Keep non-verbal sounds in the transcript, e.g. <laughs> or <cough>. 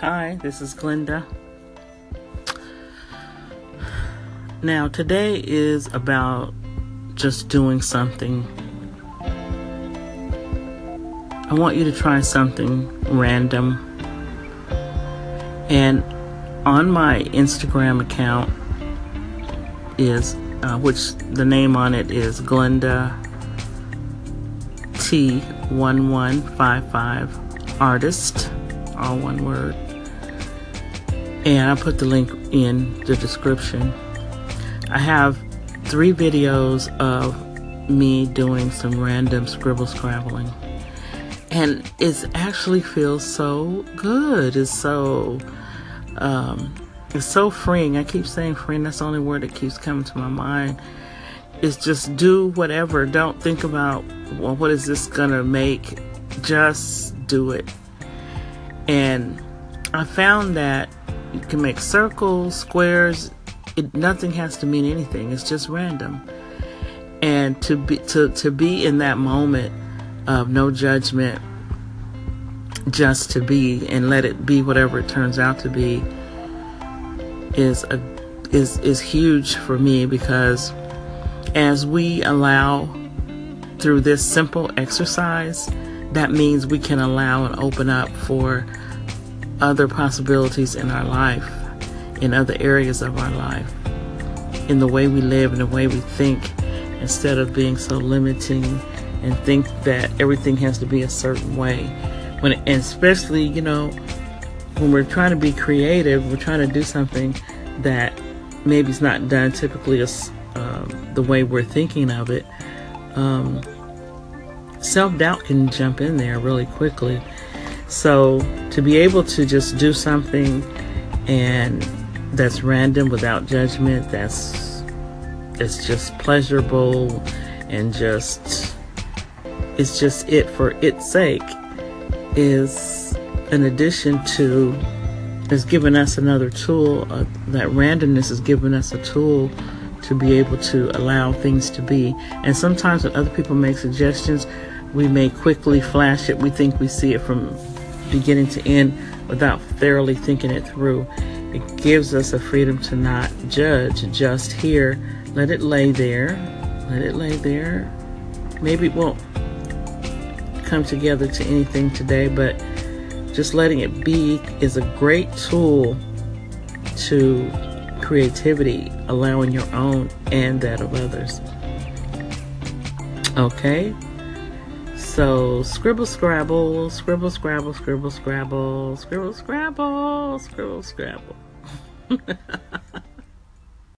Hi, this is Glenda. Now, today is about just doing something. I want you to try something random. And on my Instagram account is, uh, which the name on it is Glenda T1155 Artist, all one word. And I put the link in the description. I have three videos of me doing some random scribble scrabbling. And it actually feels so good. It's so um, it's so freeing. I keep saying freeing, that's the only word that keeps coming to my mind. It's just do whatever. Don't think about well, what is this gonna make? Just do it. And I found that you can make circles, squares. It, nothing has to mean anything. It's just random. And to be to to be in that moment of no judgment, just to be and let it be whatever it turns out to be is a is is huge for me because as we allow through this simple exercise, that means we can allow and open up for other possibilities in our life, in other areas of our life, in the way we live, in the way we think, instead of being so limiting and think that everything has to be a certain way. When, and especially, you know, when we're trying to be creative, we're trying to do something that maybe is not done typically as, um, the way we're thinking of it. Um, Self doubt can jump in there really quickly. So to be able to just do something and that's random without judgment, that's it's just pleasurable and just it's just it for its sake is an addition to has given us another tool uh, that randomness has given us a tool to be able to allow things to be. And sometimes when other people make suggestions we may quickly flash it. We think we see it from beginning to end without thoroughly thinking it through. It gives us a freedom to not judge, just hear, let it lay there, let it lay there. Maybe it won't come together to anything today, but just letting it be is a great tool to creativity, allowing your own and that of others. Okay? So scribble scrabble, scribble scrabble, scribble scrabble, scribble scrabble, scribble scrabble. <laughs>